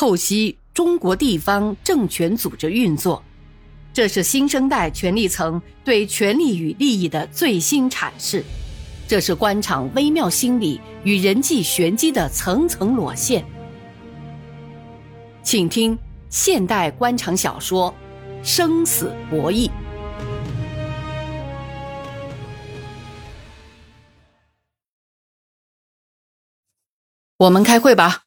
透析中国地方政权组织运作，这是新生代权力层对权力与利益的最新阐释，这是官场微妙心理与人际玄机的层层裸现。请听现代官场小说《生死博弈》。我们开会吧。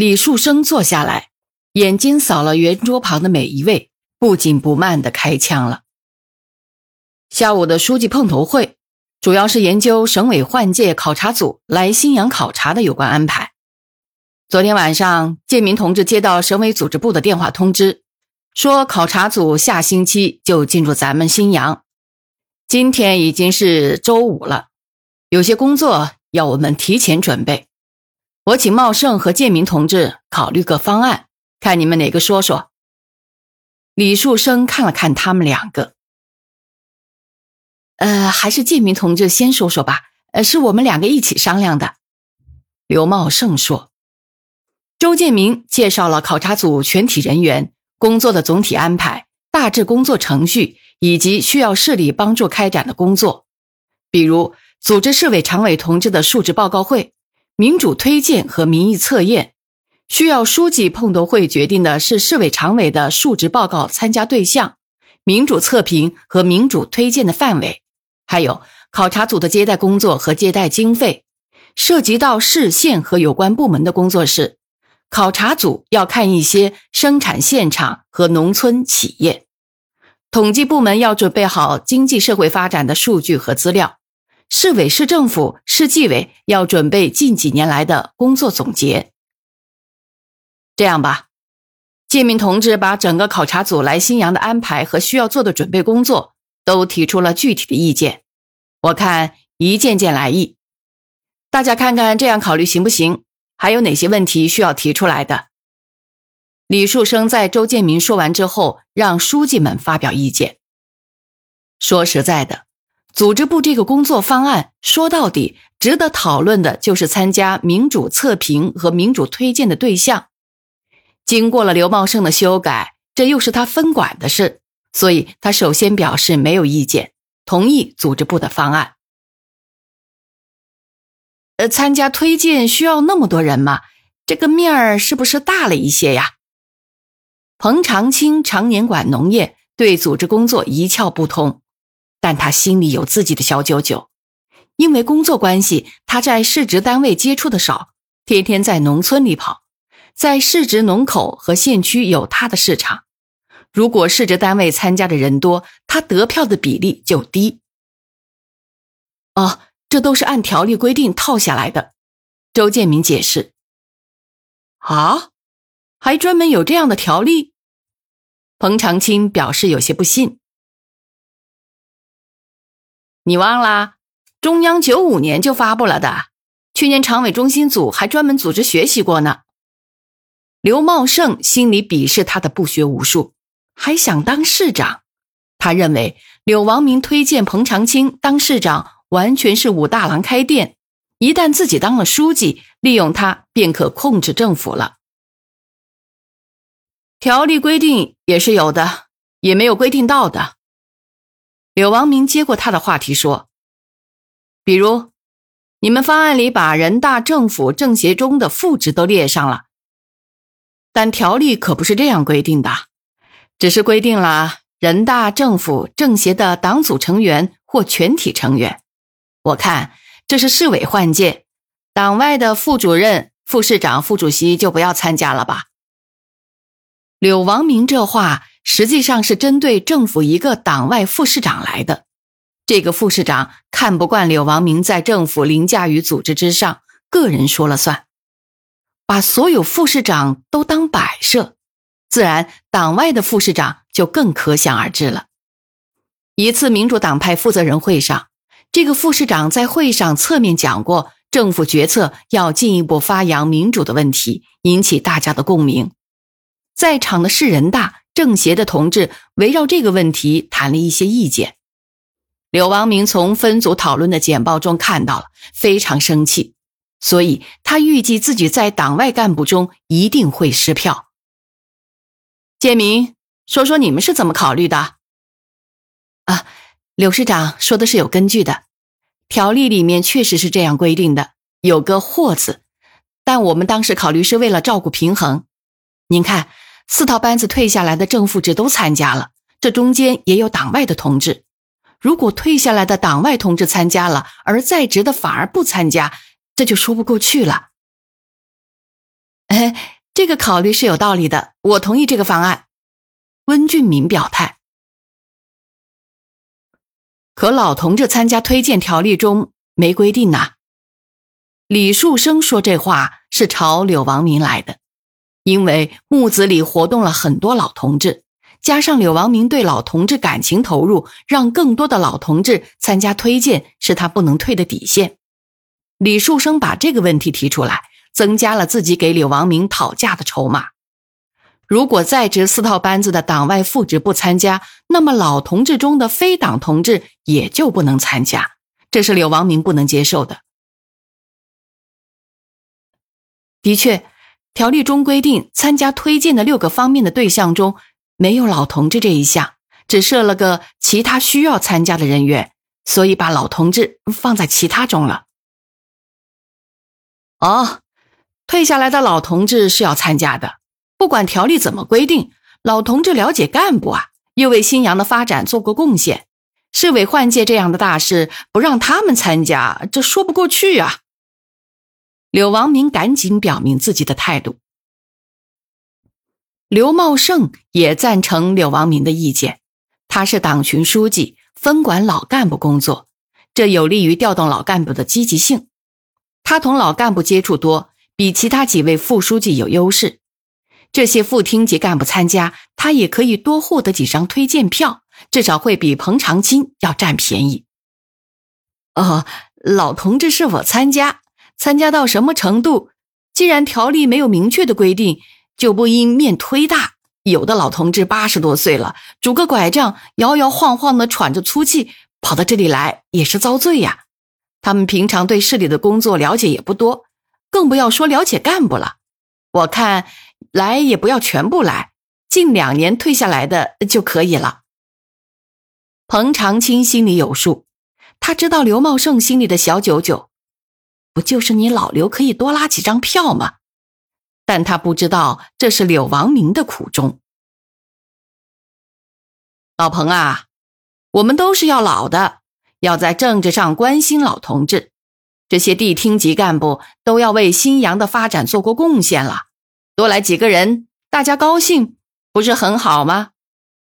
李树生坐下来，眼睛扫了圆桌旁的每一位，不紧不慢的开枪了。下午的书记碰头会，主要是研究省委换届考察组来新阳考察的有关安排。昨天晚上，建民同志接到省委组织部的电话通知，说考察组下星期就进入咱们新阳。今天已经是周五了，有些工作要我们提前准备。我请茂盛和建民同志考虑个方案，看你们哪个说说。李树生看了看他们两个，呃，还是建民同志先说说吧。呃，是我们两个一起商量的。刘茂盛说。周建明介绍了考察组全体人员工作的总体安排、大致工作程序以及需要市里帮助开展的工作，比如组织市委常委同志的述职报告会。民主推荐和民意测验，需要书记碰头会决定的是市委常委的述职报告参加对象、民主测评和民主推荐的范围，还有考察组的接待工作和接待经费。涉及到市县和有关部门的工作是，考察组要看一些生产现场和农村企业。统计部门要准备好经济社会发展的数据和资料。市委、市政府、市纪委要准备近几年来的工作总结。这样吧，建民同志把整个考察组来新阳的安排和需要做的准备工作都提出了具体的意见，我看一件件来议，大家看看这样考虑行不行？还有哪些问题需要提出来的？李树生在周建民说完之后，让书记们发表意见。说实在的。组织部这个工作方案，说到底，值得讨论的就是参加民主测评和民主推荐的对象。经过了刘茂盛的修改，这又是他分管的事，所以他首先表示没有意见，同意组织部的方案。呃，参加推荐需要那么多人吗？这个面儿是不是大了一些呀？彭长青常年管农业，对组织工作一窍不通。但他心里有自己的小九九，因为工作关系，他在市直单位接触的少，天天在农村里跑，在市直农口和县区有他的市场。如果市直单位参加的人多，他得票的比例就低。哦，这都是按条例规定套下来的。周建民解释。啊，还专门有这样的条例？彭长青表示有些不信。你忘啦，中央九五年就发布了的。去年常委中心组还专门组织学习过呢。刘茂盛心里鄙视他的不学无术，还想当市长。他认为柳王明推荐彭长青当市长，完全是武大郎开店。一旦自己当了书记，利用他便可控制政府了。条例规定也是有的，也没有规定到的。柳王明接过他的话题说：“比如，你们方案里把人大、政府、政协中的副职都列上了，但条例可不是这样规定的，只是规定了人大、政府、政协的党组成员或全体成员。我看这是市委换届，党外的副主任、副市长、副主席就不要参加了吧。”柳王明这话。实际上是针对政府一个党外副市长来的。这个副市长看不惯柳王明在政府凌驾于组织之上，个人说了算，把所有副市长都当摆设，自然党外的副市长就更可想而知了。一次民主党派负责人会上，这个副市长在会上侧面讲过，政府决策要进一步发扬民主的问题，引起大家的共鸣。在场的是人大。政协的同志围绕这个问题谈了一些意见，柳王明从分组讨论的简报中看到了，非常生气。所以他预计自己在党外干部中一定会失票。建明，说说你们是怎么考虑的？啊，柳市长说的是有根据的，条例里面确实是这样规定的，有个“或”字，但我们当时考虑是为了照顾平衡。您看，四套班子退下来的正副职都参加了，这中间也有党外的同志。如果退下来的党外同志参加了，而在职的反而不参加，这就说不过去了。哎，这个考虑是有道理的，我同意这个方案。温俊明表态。可老同志参加推荐条例中没规定呐。李树生说这话是朝柳王明来的，因为木子里活动了很多老同志。加上柳王明对老同志感情投入，让更多的老同志参加推荐是他不能退的底线。李树生把这个问题提出来，增加了自己给柳王明讨价的筹码。如果在职四套班子的党外副职不参加，那么老同志中的非党同志也就不能参加，这是柳王明不能接受的。的确，条例中规定，参加推荐的六个方面的对象中。没有老同志这一项，只设了个其他需要参加的人员，所以把老同志放在其他中了。哦，退下来的老同志是要参加的，不管条例怎么规定，老同志了解干部啊，又为新阳的发展做过贡献，市委换届这样的大事不让他们参加，这说不过去啊。柳王明赶紧表明自己的态度。刘茂盛也赞成柳王明的意见，他是党群书记，分管老干部工作，这有利于调动老干部的积极性。他同老干部接触多，比其他几位副书记有优势。这些副厅级干部参加，他也可以多获得几张推荐票，至少会比彭长青要占便宜。哦，老同志是否参加？参加到什么程度？既然条例没有明确的规定。就不应面推大，有的老同志八十多岁了，拄个拐杖，摇摇晃晃的喘着粗气，跑到这里来也是遭罪呀。他们平常对市里的工作了解也不多，更不要说了解干部了。我看来也不要全部来，近两年退下来的就可以了。彭长青心里有数，他知道刘茂盛心里的小九九，不就是你老刘可以多拉几张票吗？但他不知道这是柳王明的苦衷。老彭啊，我们都是要老的，要在政治上关心老同志。这些地厅级干部都要为新阳的发展做过贡献了，多来几个人，大家高兴，不是很好吗？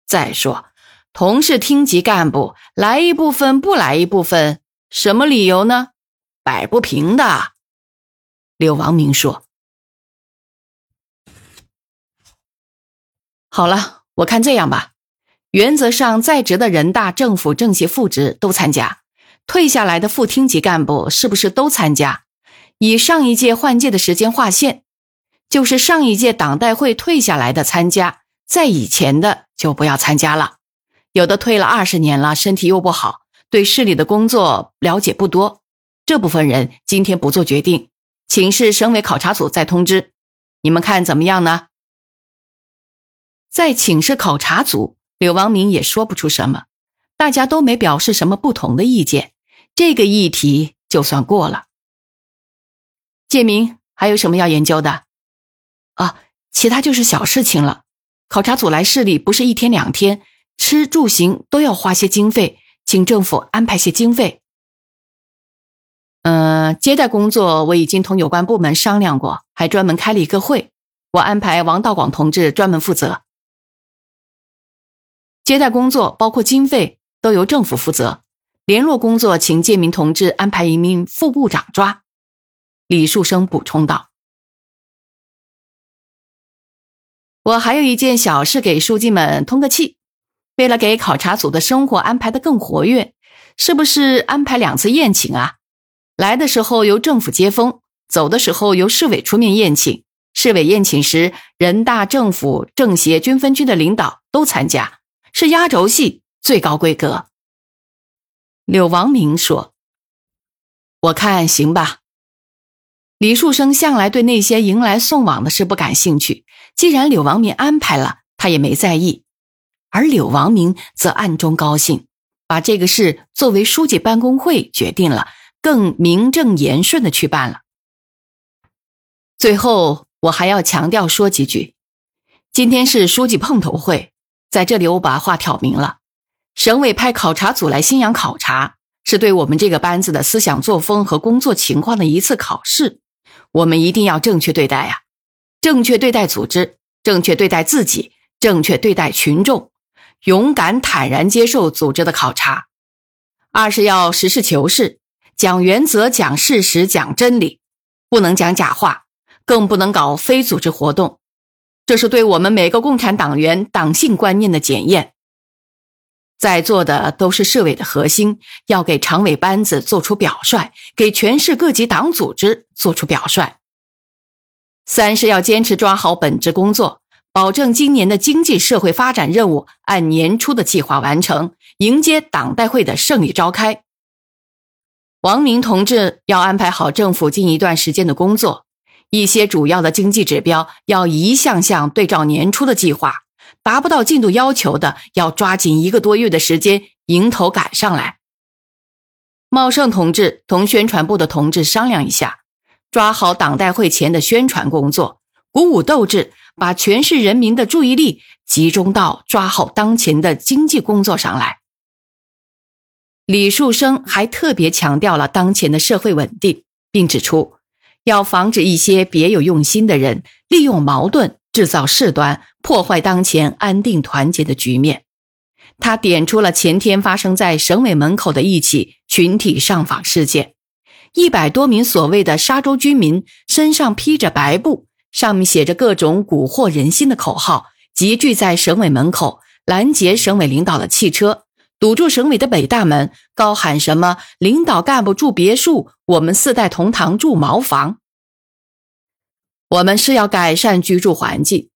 再说，同是厅级干部，来一部分不来一部分，什么理由呢？摆不平的。柳王明说。好了，我看这样吧，原则上在职的人大、政府、政协副职都参加，退下来的副厅级干部是不是都参加？以上一届换届的时间划线，就是上一届党代会退下来的参加，在以前的就不要参加了。有的退了二十年了，身体又不好，对市里的工作了解不多，这部分人今天不做决定，请示省委考察组再通知。你们看怎么样呢？在请示考察组，柳王明也说不出什么，大家都没表示什么不同的意见，这个议题就算过了。建明还有什么要研究的？啊，其他就是小事情了。考察组来市里不是一天两天，吃住行都要花些经费，请政府安排些经费。嗯，接待工作我已经同有关部门商量过，还专门开了一个会，我安排王道广同志专门负责。接待工作包括经费都由政府负责，联络工作请建明同志安排一名副部长抓。李树生补充道：“我还有一件小事给书记们通个气，为了给考察组的生活安排的更活跃，是不是安排两次宴请啊？来的时候由政府接风，走的时候由市委出面宴请。市委宴请时，人大、政府、政协、军分区的领导都参加。”是压轴戏，最高规格。柳王明说：“我看行吧。”李树生向来对那些迎来送往的事不感兴趣，既然柳王明安排了，他也没在意。而柳王明则暗中高兴，把这个事作为书记办公会决定了，更名正言顺的去办了。最后，我还要强调说几句：今天是书记碰头会，在这里我把话挑明了。省委派考察组来新阳考察，是对我们这个班子的思想作风和工作情况的一次考试。我们一定要正确对待呀，正确对待组织，正确对待自己，正确对待群众，勇敢坦然接受组织的考察。二是要实事求是，讲原则，讲事实，讲真理，不能讲假话，更不能搞非组织活动。这是对我们每个共产党员党性观念的检验。在座的都是市委的核心，要给常委班子做出表率，给全市各级党组织做出表率。三是要坚持抓好本职工作，保证今年的经济社会发展任务按年初的计划完成，迎接党代会的胜利召开。王明同志要安排好政府近一段时间的工作，一些主要的经济指标要一项项对照年初的计划。达不到进度要求的，要抓紧一个多月的时间迎头赶上来。茂盛同志同宣传部的同志商量一下，抓好党代会前的宣传工作，鼓舞斗志，把全市人民的注意力集中到抓好当前的经济工作上来。李树生还特别强调了当前的社会稳定，并指出，要防止一些别有用心的人利用矛盾。制造事端，破坏当前安定团结的局面。他点出了前天发生在省委门口的一起群体上访事件：一百多名所谓的沙洲居民身上披着白布，上面写着各种蛊惑人心的口号，集聚在省委门口，拦截省委领导的汽车，堵住省委的北大门，高喊什么“领导干部住别墅，我们四代同堂住茅房”。我们是要改善居住环境，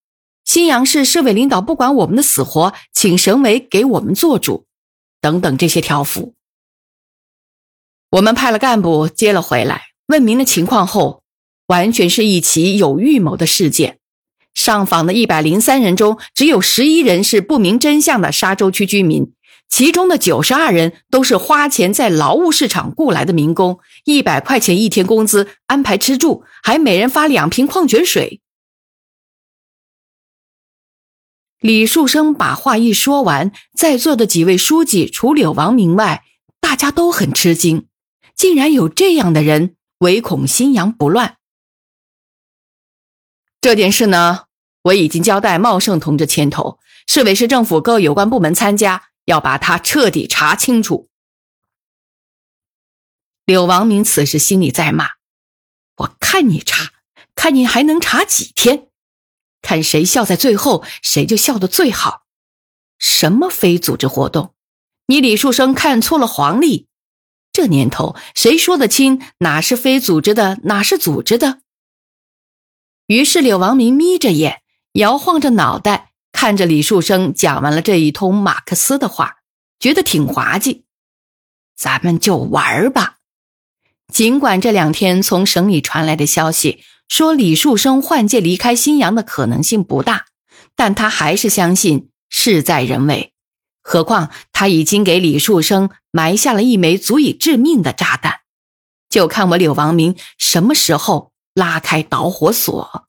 新阳市市委领导不管我们的死活，请省委给我们做主，等等这些条幅。我们派了干部接了回来，问明了情况后，完全是一起有预谋的事件。上访的一百零三人中，只有十一人是不明真相的沙洲区居民。其中的九十二人都是花钱在劳务市场雇来的民工，一百块钱一天工资，安排吃住，还每人发两瓶矿泉水。李树生把话一说完，在座的几位书记除柳王明外，大家都很吃惊，竟然有这样的人，唯恐新阳不乱。这件事呢，我已经交代茂盛同志牵头，市委市政府各有关部门参加。要把他彻底查清楚。柳王明此时心里在骂：“我看你查，看你还能查几天？看谁笑在最后，谁就笑得最好。什么非组织活动？你李树生看错了黄历。这年头，谁说得清哪是非组织的，哪是组织的？”于是柳王明眯着眼，摇晃着脑袋。看着李树生讲完了这一通马克思的话，觉得挺滑稽。咱们就玩吧。尽管这两天从省里传来的消息说李树生换届离开新阳的可能性不大，但他还是相信事在人为。何况他已经给李树生埋下了一枚足以致命的炸弹，就看我柳王明什么时候拉开导火索。